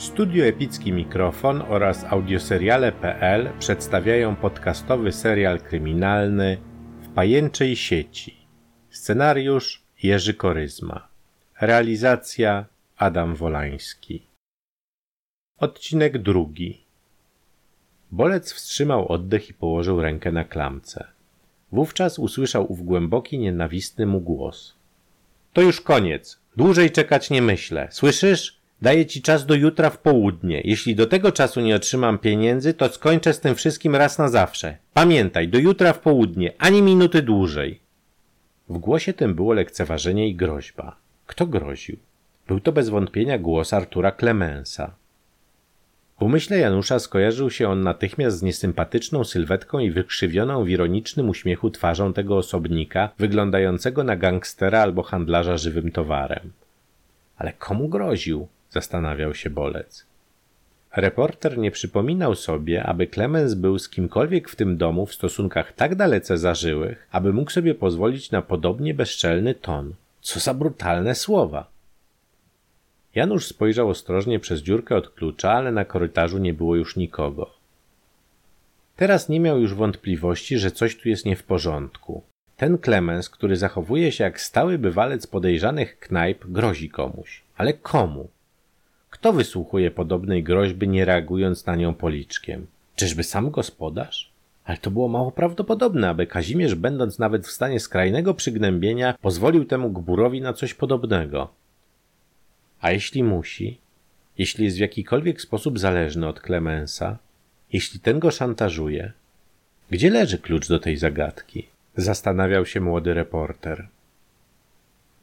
Studio Epicki Mikrofon oraz audioseriale.pl przedstawiają podcastowy serial kryminalny W pajęczej sieci. Scenariusz Jerzy Koryzma. Realizacja Adam Wolański. Odcinek drugi. Bolec wstrzymał oddech i położył rękę na klamce. Wówczas usłyszał ów głęboki, nienawistny mu głos. To już koniec. Dłużej czekać nie myślę. Słyszysz? Daję ci czas do jutra w południe. Jeśli do tego czasu nie otrzymam pieniędzy, to skończę z tym wszystkim raz na zawsze. Pamiętaj, do jutra w południe, ani minuty dłużej. W głosie tym było lekceważenie i groźba. Kto groził? Był to bez wątpienia głos Artura Clemensa. W umyśle Janusza skojarzył się on natychmiast z niesympatyczną sylwetką i wykrzywioną w ironicznym uśmiechu twarzą tego osobnika, wyglądającego na gangstera albo handlarza żywym towarem. Ale komu groził? Zastanawiał się Bolec. Reporter nie przypominał sobie, aby Clemens był z kimkolwiek w tym domu w stosunkach tak dalece zażyłych, aby mógł sobie pozwolić na podobnie bezczelny ton. Co za brutalne słowa! Janusz spojrzał ostrożnie przez dziurkę od klucza, ale na korytarzu nie było już nikogo. Teraz nie miał już wątpliwości, że coś tu jest nie w porządku. Ten Clemens, który zachowuje się jak stały bywalec podejrzanych knajp, grozi komuś. Ale komu? Kto wysłuchuje podobnej groźby, nie reagując na nią policzkiem? Czyżby sam gospodarz? Ale to było mało prawdopodobne, aby Kazimierz, będąc nawet w stanie skrajnego przygnębienia, pozwolił temu Gburowi na coś podobnego. A jeśli musi, jeśli jest w jakikolwiek sposób zależny od Klemensa, jeśli ten go szantażuje, gdzie leży klucz do tej zagadki? Zastanawiał się młody reporter.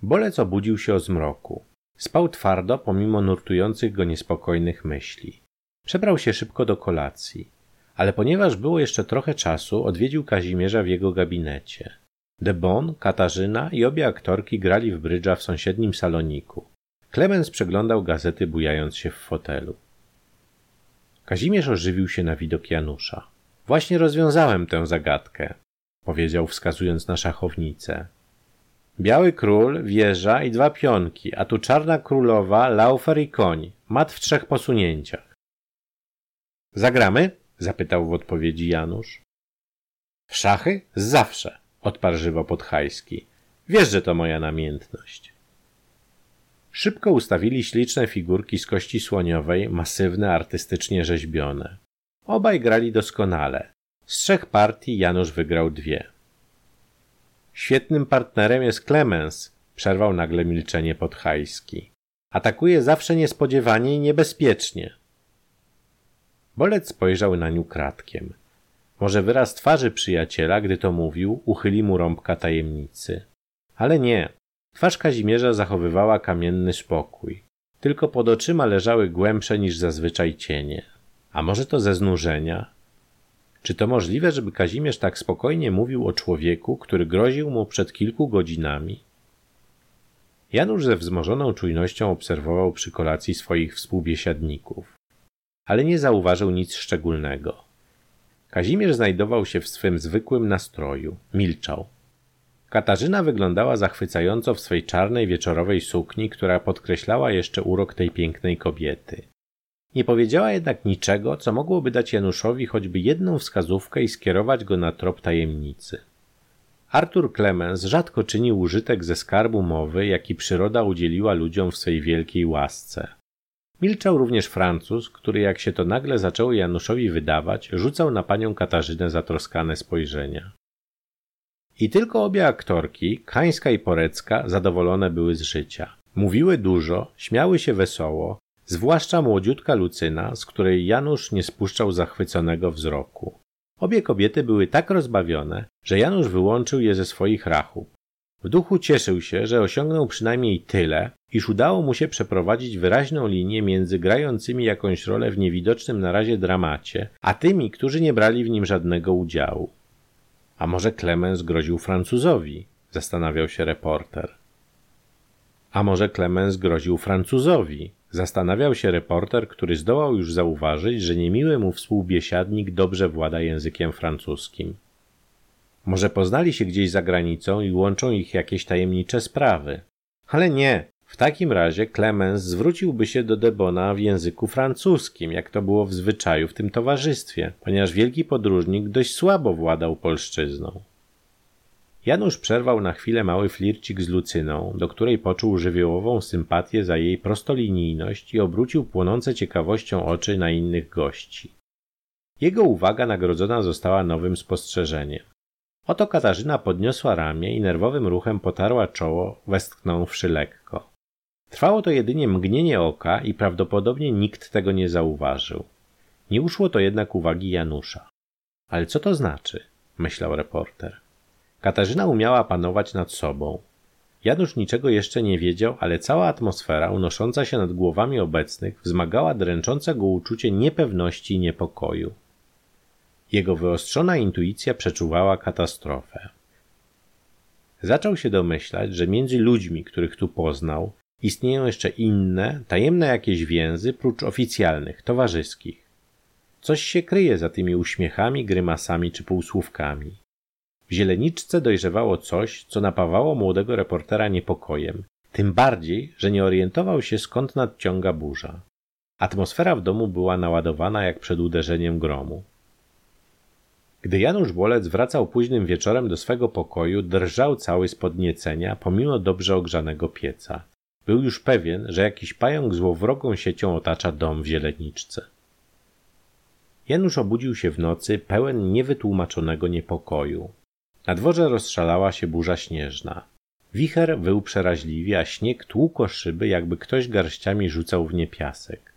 Bolec obudził się o zmroku. Spał twardo pomimo nurtujących go niespokojnych myśli. Przebrał się szybko do kolacji, ale ponieważ było jeszcze trochę czasu, odwiedził Kazimierza w jego gabinecie. Debon, Katarzyna i obie aktorki grali w brydża w sąsiednim saloniku. Klemens przeglądał gazety, bujając się w fotelu. Kazimierz ożywił się na widok Janusza. Właśnie rozwiązałem tę zagadkę, powiedział wskazując na szachownicę. Biały król, wieża i dwa pionki, a tu czarna królowa, laufer i koń. Mat w trzech posunięciach. Zagramy? zapytał w odpowiedzi Janusz. W szachy? Zawsze, odparł żywo Podhajski. Wiesz, że to moja namiętność. Szybko ustawili śliczne figurki z kości słoniowej, masywne, artystycznie rzeźbione. Obaj grali doskonale. Z trzech partii Janusz wygrał dwie. Świetnym partnerem jest Clemens, przerwał nagle milczenie Podhajski. Atakuje zawsze niespodziewanie i niebezpiecznie. Bolec spojrzał na nią kratkiem. Może wyraz twarzy przyjaciela, gdy to mówił, uchyli mu rąbka tajemnicy. Ale nie. Twarz Kazimierza zachowywała kamienny spokój. Tylko pod oczyma leżały głębsze niż zazwyczaj cienie. A może to ze znużenia? Czy to możliwe, żeby Kazimierz tak spokojnie mówił o człowieku, który groził mu przed kilku godzinami? Janusz ze wzmożoną czujnością obserwował przy kolacji swoich współbiesiadników, ale nie zauważył nic szczególnego. Kazimierz znajdował się w swym zwykłym nastroju, milczał. Katarzyna wyglądała zachwycająco w swej czarnej wieczorowej sukni, która podkreślała jeszcze urok tej pięknej kobiety. Nie powiedziała jednak niczego, co mogłoby dać Januszowi choćby jedną wskazówkę i skierować go na trop tajemnicy. Artur Clemens rzadko czynił użytek ze skarbu mowy, jaki przyroda udzieliła ludziom w swej wielkiej łasce. Milczał również Francuz, który jak się to nagle zaczęło Januszowi wydawać, rzucał na panią Katarzynę zatroskane spojrzenia. I tylko obie aktorki, Kańska i Porecka, zadowolone były z życia. Mówiły dużo, śmiały się wesoło, zwłaszcza młodziutka Lucyna, z której Janusz nie spuszczał zachwyconego wzroku. Obie kobiety były tak rozbawione, że Janusz wyłączył je ze swoich rachub. W duchu cieszył się, że osiągnął przynajmniej tyle, iż udało mu się przeprowadzić wyraźną linię między grającymi jakąś rolę w niewidocznym na razie dramacie, a tymi, którzy nie brali w nim żadnego udziału. A może Clemens groził Francuzowi? Zastanawiał się reporter. A może Clemens groził Francuzowi? Zastanawiał się reporter, który zdołał już zauważyć, że niemiły mu współbiesiadnik dobrze włada językiem francuskim. Może poznali się gdzieś za granicą i łączą ich jakieś tajemnicze sprawy. Ale nie, W takim razie Clemens zwróciłby się do Debona w języku francuskim, jak to było w zwyczaju w tym towarzystwie, ponieważ wielki podróżnik dość słabo władał polszczyzną. Janusz przerwał na chwilę mały flircik z Lucyną, do której poczuł żywiołową sympatię za jej prostolinijność i obrócił płonące ciekawością oczy na innych gości. Jego uwaga nagrodzona została nowym spostrzeżeniem. Oto Katarzyna podniosła ramię i nerwowym ruchem potarła czoło, westchnąwszy lekko. Trwało to jedynie mgnienie oka i prawdopodobnie nikt tego nie zauważył. Nie uszło to jednak uwagi Janusza. Ale co to znaczy? myślał reporter. Katarzyna umiała panować nad sobą. Janusz niczego jeszcze nie wiedział, ale cała atmosfera unosząca się nad głowami obecnych wzmagała dręczące go uczucie niepewności i niepokoju. Jego wyostrzona intuicja przeczuwała katastrofę. Zaczął się domyślać, że między ludźmi, których tu poznał, istnieją jeszcze inne, tajemne jakieś więzy, prócz oficjalnych, towarzyskich. Coś się kryje za tymi uśmiechami, grymasami czy półsłówkami. W zieleniczce dojrzewało coś, co napawało młodego reportera niepokojem, tym bardziej, że nie orientował się skąd nadciąga burza. Atmosfera w domu była naładowana jak przed uderzeniem gromu. Gdy Janusz Bolec wracał późnym wieczorem do swego pokoju, drżał cały z podniecenia, pomimo dobrze ogrzanego pieca. Był już pewien, że jakiś pająk złowrogą siecią otacza dom w zieleniczce. Janusz obudził się w nocy pełen niewytłumaczonego niepokoju. Na dworze rozszalała się burza śnieżna. Wicher wył przeraźliwie, a śnieg tłukło szyby, jakby ktoś garściami rzucał w nie piasek.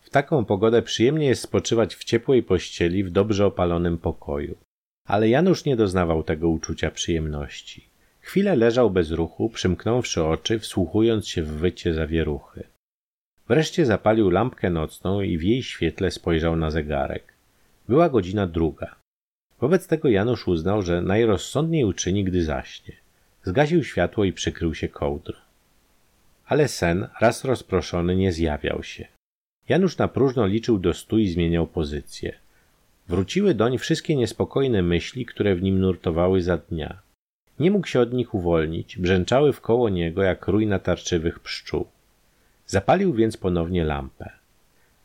W taką pogodę przyjemnie jest spoczywać w ciepłej pościeli w dobrze opalonym pokoju. Ale Janusz nie doznawał tego uczucia przyjemności. Chwilę leżał bez ruchu, przymknąwszy oczy, wsłuchując się w wycie zawieruchy. Wreszcie zapalił lampkę nocną i w jej świetle spojrzał na zegarek. Była godzina druga. Wobec tego Janusz uznał, że najrozsądniej uczyni, gdy zaśnie. Zgasił światło i przykrył się kołdrą. Ale sen, raz rozproszony, nie zjawiał się. Janusz na próżno liczył do stu i zmieniał pozycję. Wróciły doń wszystkie niespokojne myśli, które w nim nurtowały za dnia. Nie mógł się od nich uwolnić, brzęczały wkoło niego jak rój natarczywych pszczół. Zapalił więc ponownie lampę.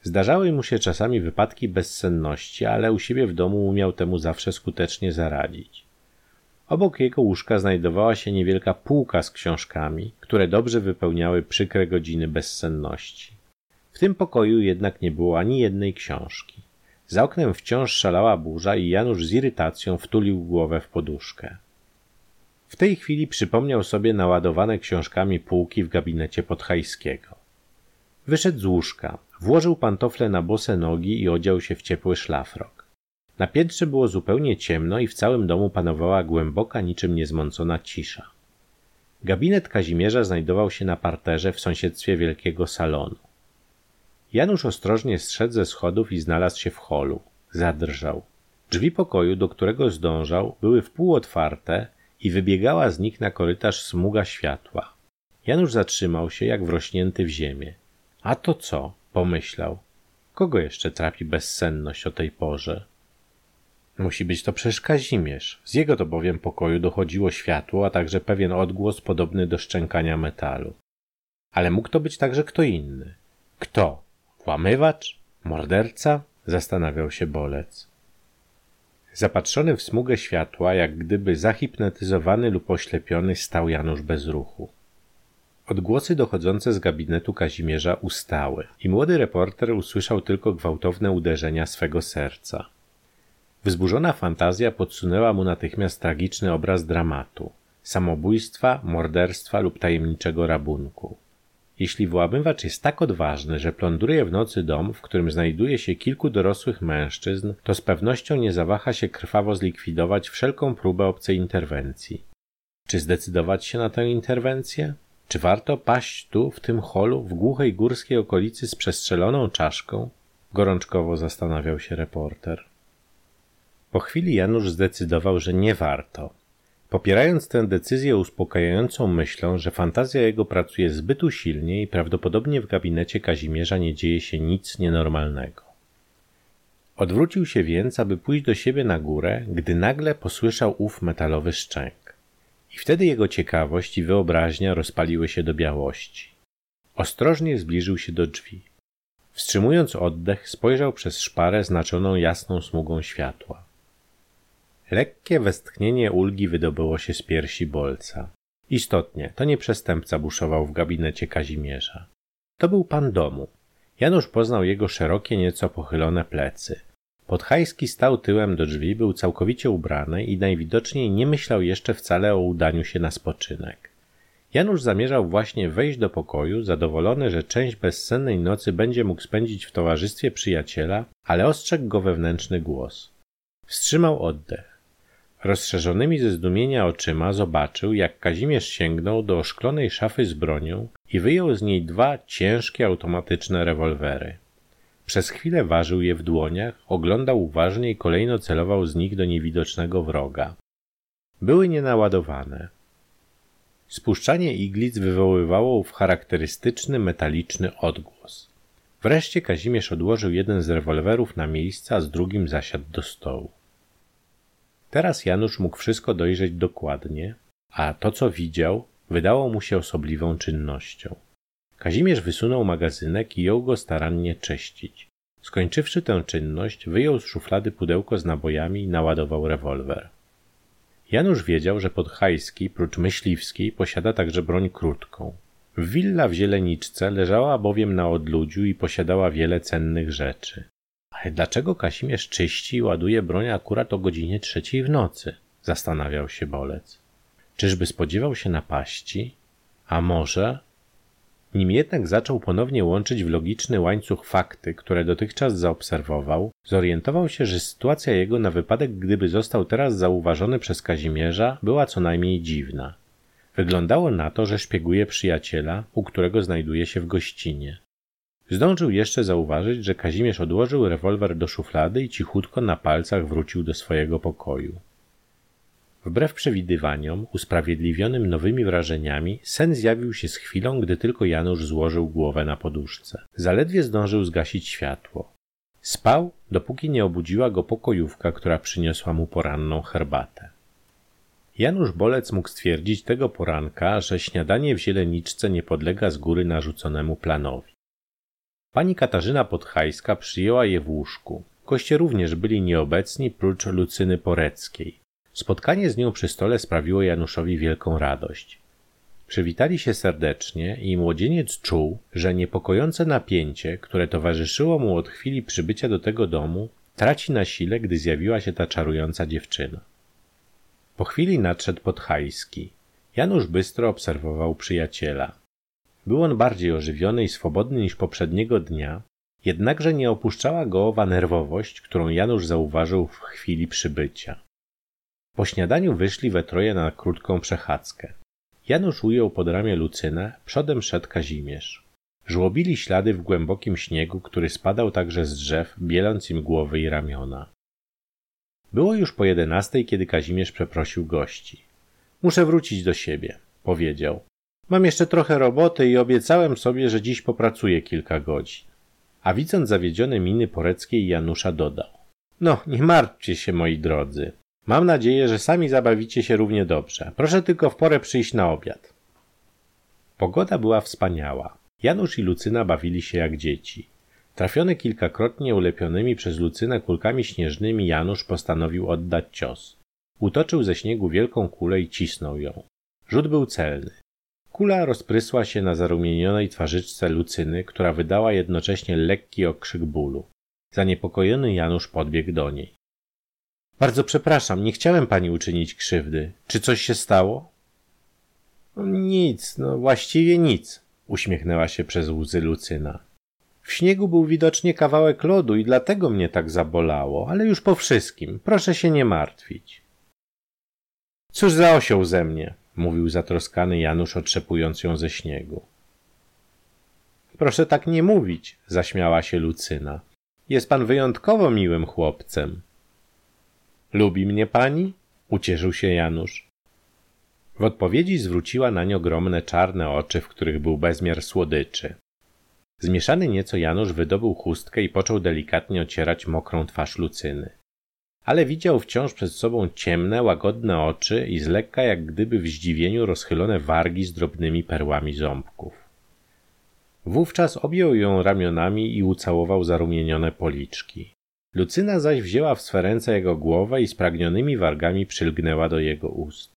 Zdarzały mu się czasami wypadki bezsenności, ale u siebie w domu umiał temu zawsze skutecznie zaradzić. Obok jego łóżka znajdowała się niewielka półka z książkami, które dobrze wypełniały przykre godziny bezsenności. W tym pokoju jednak nie było ani jednej książki. Za oknem wciąż szalała burza i Janusz z irytacją wtulił głowę w poduszkę. W tej chwili przypomniał sobie naładowane książkami półki w gabinecie Podhajskiego. Wyszedł z łóżka, włożył pantofle na bose nogi i odział się w ciepły szlafrok. Na piętrze było zupełnie ciemno i w całym domu panowała głęboka, niczym niezmącona cisza. Gabinet Kazimierza znajdował się na parterze w sąsiedztwie wielkiego salonu. Janusz ostrożnie zszedł ze schodów i znalazł się w holu. Zadrżał. Drzwi pokoju, do którego zdążał, były wpół otwarte i wybiegała z nich na korytarz smuga światła. Janusz zatrzymał się, jak wrośnięty w ziemię. A to co? pomyślał. Kogo jeszcze trapi bezsenność o tej porze? Musi być to przecież Kazimierz. Z jego to bowiem pokoju dochodziło światło, a także pewien odgłos podobny do szczękania metalu. Ale mógł to być także kto inny. Kto? Włamywacz? Morderca? Zastanawiał się Bolec. Zapatrzony w smugę światła, jak gdyby zahipnotyzowany lub oślepiony, stał Janusz bez ruchu. Odgłosy dochodzące z gabinetu Kazimierza ustały i młody reporter usłyszał tylko gwałtowne uderzenia swego serca. Wzburzona fantazja podsunęła mu natychmiast tragiczny obraz dramatu samobójstwa, morderstwa lub tajemniczego rabunku. Jeśli włamywacz jest tak odważny, że plądruje w nocy dom, w którym znajduje się kilku dorosłych mężczyzn, to z pewnością nie zawaha się krwawo zlikwidować wszelką próbę obcej interwencji. Czy zdecydować się na tę interwencję? Czy warto paść tu, w tym holu, w głuchej górskiej okolicy z przestrzeloną czaszką? Gorączkowo zastanawiał się reporter. Po chwili Janusz zdecydował, że nie warto. Popierając tę decyzję uspokajającą myślą, że fantazja jego pracuje zbyt usilnie i prawdopodobnie w gabinecie Kazimierza nie dzieje się nic nienormalnego. Odwrócił się więc, aby pójść do siebie na górę, gdy nagle posłyszał ów metalowy szczęk. I wtedy jego ciekawość i wyobraźnia rozpaliły się do białości. Ostrożnie zbliżył się do drzwi. Wstrzymując oddech, spojrzał przez szparę znaczoną jasną smugą światła. Lekkie westchnienie ulgi wydobyło się z piersi bolca. Istotnie, to nie przestępca buszował w gabinecie Kazimierza. To był pan domu. Janusz poznał jego szerokie, nieco pochylone plecy. Podhajski stał tyłem do drzwi, był całkowicie ubrany i najwidoczniej nie myślał jeszcze wcale o udaniu się na spoczynek. Janusz zamierzał właśnie wejść do pokoju, zadowolony, że część bezsennej nocy będzie mógł spędzić w towarzystwie przyjaciela, ale ostrzegł go wewnętrzny głos. Wstrzymał oddech. Rozszerzonymi ze zdumienia oczyma zobaczył, jak Kazimierz sięgnął do oszklonej szafy z bronią i wyjął z niej dwa ciężkie automatyczne rewolwery. Przez chwilę ważył je w dłoniach, oglądał uważnie i kolejno celował z nich do niewidocznego wroga. Były nienaładowane. Spuszczanie iglic wywoływało w charakterystyczny metaliczny odgłos. Wreszcie Kazimierz odłożył jeden z rewolwerów na miejsce, a z drugim zasiadł do stołu. Teraz Janusz mógł wszystko dojrzeć dokładnie, a to, co widział, wydało mu się osobliwą czynnością. Kazimierz wysunął magazynek i jął go starannie czyścić. Skończywszy tę czynność, wyjął z szuflady pudełko z nabojami i naładował rewolwer. Janusz wiedział, że Podhajski, prócz myśliwskiej, posiada także broń krótką. Willa w Zieleniczce leżała bowiem na odludziu i posiadała wiele cennych rzeczy. Ale dlaczego Kasimierz czyści i ładuje broń akurat o godzinie trzeciej w nocy? Zastanawiał się Bolec. Czyżby spodziewał się napaści? A może nim jednak zaczął ponownie łączyć w logiczny łańcuch fakty, które dotychczas zaobserwował, zorientował się, że sytuacja jego na wypadek, gdyby został teraz zauważony przez Kazimierza, była co najmniej dziwna. Wyglądało na to, że szpieguje przyjaciela, u którego znajduje się w gościnie. Zdążył jeszcze zauważyć, że Kazimierz odłożył rewolwer do szuflady i cichutko na palcach wrócił do swojego pokoju. Wbrew przewidywaniom, usprawiedliwionym nowymi wrażeniami, sen zjawił się z chwilą, gdy tylko Janusz złożył głowę na poduszce. Zaledwie zdążył zgasić światło. Spał, dopóki nie obudziła go pokojówka, która przyniosła mu poranną herbatę. Janusz Bolec mógł stwierdzić tego poranka, że śniadanie w zieleniczce nie podlega z góry narzuconemu planowi. Pani Katarzyna Podhajska przyjęła je w łóżku. Goście również byli nieobecni, prócz Lucyny Poreckiej. Spotkanie z nią przy stole sprawiło Januszowi wielką radość. Przywitali się serdecznie i młodzieniec czuł, że niepokojące napięcie, które towarzyszyło mu od chwili przybycia do tego domu, traci na sile, gdy zjawiła się ta czarująca dziewczyna. Po chwili nadszedł Podhajski. Janusz bystro obserwował przyjaciela. Był on bardziej ożywiony i swobodny niż poprzedniego dnia, jednakże nie opuszczała go owa nerwowość, którą Janusz zauważył w chwili przybycia. Po śniadaniu wyszli we troje na krótką przechadzkę. Janusz ujął pod ramię Lucynę, przodem szedł Kazimierz. Żłobili ślady w głębokim śniegu, który spadał także z drzew, bieląc im głowy i ramiona. Było już po jedenastej, kiedy Kazimierz przeprosił gości. Muszę wrócić do siebie, powiedział. Mam jeszcze trochę roboty i obiecałem sobie, że dziś popracuję kilka godzin. A widząc zawiedzione miny Poreckiej Janusza dodał. No, nie martwcie się, moi drodzy. Mam nadzieję, że sami zabawicie się równie dobrze. Proszę tylko w porę przyjść na obiad. Pogoda była wspaniała. Janusz i Lucyna bawili się jak dzieci. Trafiony kilkakrotnie ulepionymi przez Lucynę kulkami śnieżnymi, Janusz postanowił oddać cios. Utoczył ze śniegu wielką kulę i cisnął ją. Rzut był celny. Kula rozprysła się na zarumienionej twarzyczce Lucyny, która wydała jednocześnie lekki okrzyk bólu. Zaniepokojony Janusz podbiegł do niej. Bardzo przepraszam, nie chciałem pani uczynić krzywdy. Czy coś się stało? No, nic, no właściwie nic, uśmiechnęła się przez łzy Lucyna. W śniegu był widocznie kawałek lodu i dlatego mnie tak zabolało, ale już po wszystkim. Proszę się nie martwić. Cóż za osioł ze mnie, mówił zatroskany Janusz, otrzepując ją ze śniegu. Proszę tak nie mówić, zaśmiała się Lucyna. Jest pan wyjątkowo miłym chłopcem. Lubi mnie pani? ucieszył się Janusz. W odpowiedzi zwróciła nań ogromne czarne oczy, w których był bezmiar słodyczy. Zmieszany nieco Janusz wydobył chustkę i począł delikatnie ocierać mokrą twarz Lucyny. ale widział wciąż przed sobą ciemne, łagodne oczy i z lekka jak gdyby w zdziwieniu rozchylone wargi z drobnymi perłami ząbków. Wówczas objął ją ramionami i ucałował zarumienione policzki. Lucyna zaś wzięła w swe ręce jego głowę i spragnionymi wargami przylgnęła do jego ust.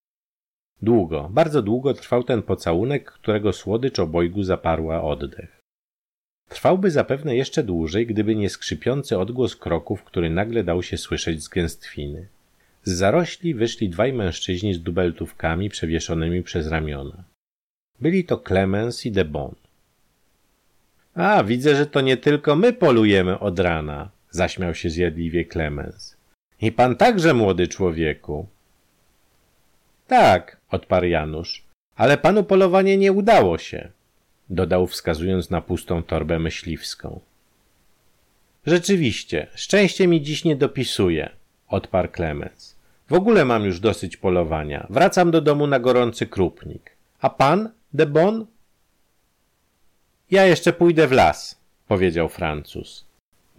Długo, bardzo długo trwał ten pocałunek, którego słodycz obojgu zaparła oddech. Trwałby zapewne jeszcze dłużej, gdyby nie skrzypiący odgłos kroków, który nagle dał się słyszeć z gęstwiny. Z zarośli wyszli dwaj mężczyźni z dubeltówkami przewieszonymi przez ramiona. Byli to Clemens i Debon. A, widzę, że to nie tylko my polujemy od rana, zaśmiał się zjadliwie Clemens. I pan także, młody człowieku. Tak, odparł Janusz, ale panu polowanie nie udało się dodał wskazując na pustą torbę myśliwską. Rzeczywiście, szczęście mi dziś nie dopisuje, odparł Klemens. W ogóle mam już dosyć polowania. Wracam do domu na gorący krupnik. A pan, de Bon? Ja jeszcze pójdę w las, powiedział Francuz.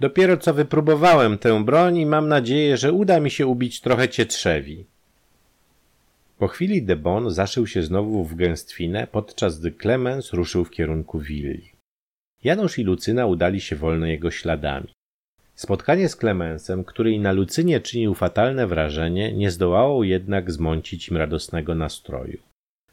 Dopiero co wypróbowałem tę broń i mam nadzieję, że uda mi się ubić trochę cietrzewi. Po chwili de Bon zaszył się znowu w gęstwinę, podczas gdy Clemens ruszył w kierunku willi. Janusz i Lucyna udali się wolno jego śladami. Spotkanie z Clemensem, który i na Lucynie czynił fatalne wrażenie, nie zdołało jednak zmącić im radosnego nastroju.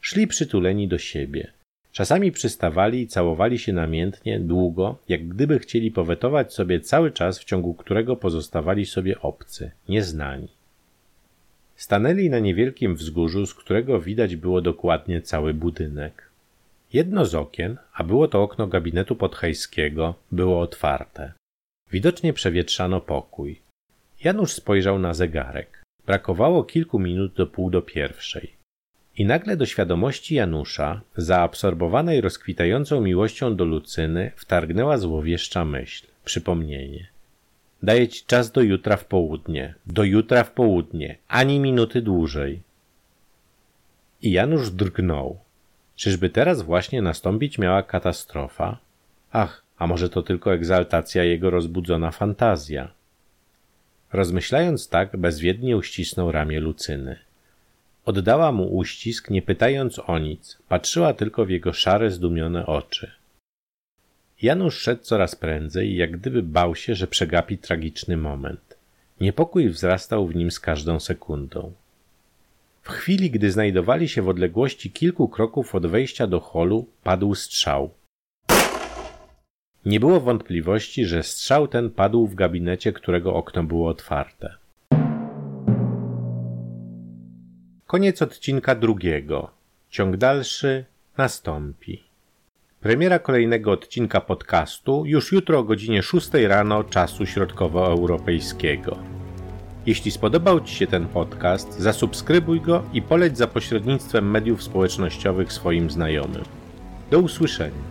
Szli przytuleni do siebie. Czasami przystawali i całowali się namiętnie, długo, jak gdyby chcieli powetować sobie cały czas, w ciągu którego pozostawali sobie obcy, nieznani. Stanęli na niewielkim wzgórzu, z którego widać było dokładnie cały budynek. Jedno z okien, a było to okno gabinetu podhejskiego, było otwarte. Widocznie przewietrzano pokój. Janusz spojrzał na zegarek. Brakowało kilku minut do pół do pierwszej. I nagle do świadomości Janusza, zaabsorbowanej rozkwitającą miłością do Lucyny, wtargnęła złowieszcza myśl, przypomnienie. Daję ci czas do jutra w południe. Do jutra w południe. Ani minuty dłużej. I Janusz drgnął. Czyżby teraz właśnie nastąpić miała katastrofa? Ach, a może to tylko egzaltacja jego rozbudzona fantazja. Rozmyślając tak, bezwiednie uścisnął ramię Lucyny. Oddała mu uścisk, nie pytając o nic, patrzyła tylko w jego szare, zdumione oczy. Janusz szedł coraz prędzej, jak gdyby bał się, że przegapi tragiczny moment. Niepokój wzrastał w nim z każdą sekundą. W chwili, gdy znajdowali się w odległości kilku kroków od wejścia do holu, padł strzał. Nie było wątpliwości, że strzał ten padł w gabinecie, którego okno było otwarte. Koniec odcinka drugiego. Ciąg dalszy nastąpi. Premiera kolejnego odcinka podcastu już jutro o godzinie 6 rano czasu środkowoeuropejskiego. Jeśli spodobał Ci się ten podcast, zasubskrybuj go i poleć za pośrednictwem mediów społecznościowych swoim znajomym. Do usłyszenia.